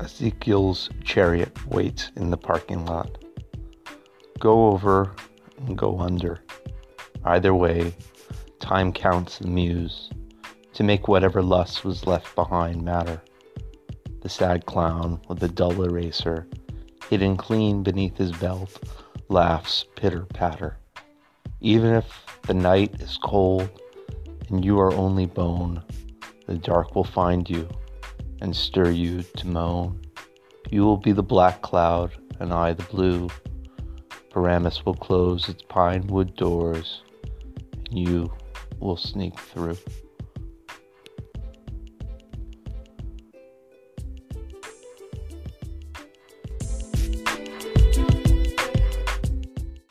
Ezekiel's chariot waits in the parking lot. Go over and go under. Either way, time counts the muse to make whatever lust was left behind matter. The sad clown with the dull eraser, hidden clean beneath his belt, laughs pitter patter. Even if the night is cold and you are only bone, the dark will find you and stir you to moan. You will be the black cloud, and I the blue. Paramus will close its pine wood doors, and you will sneak through.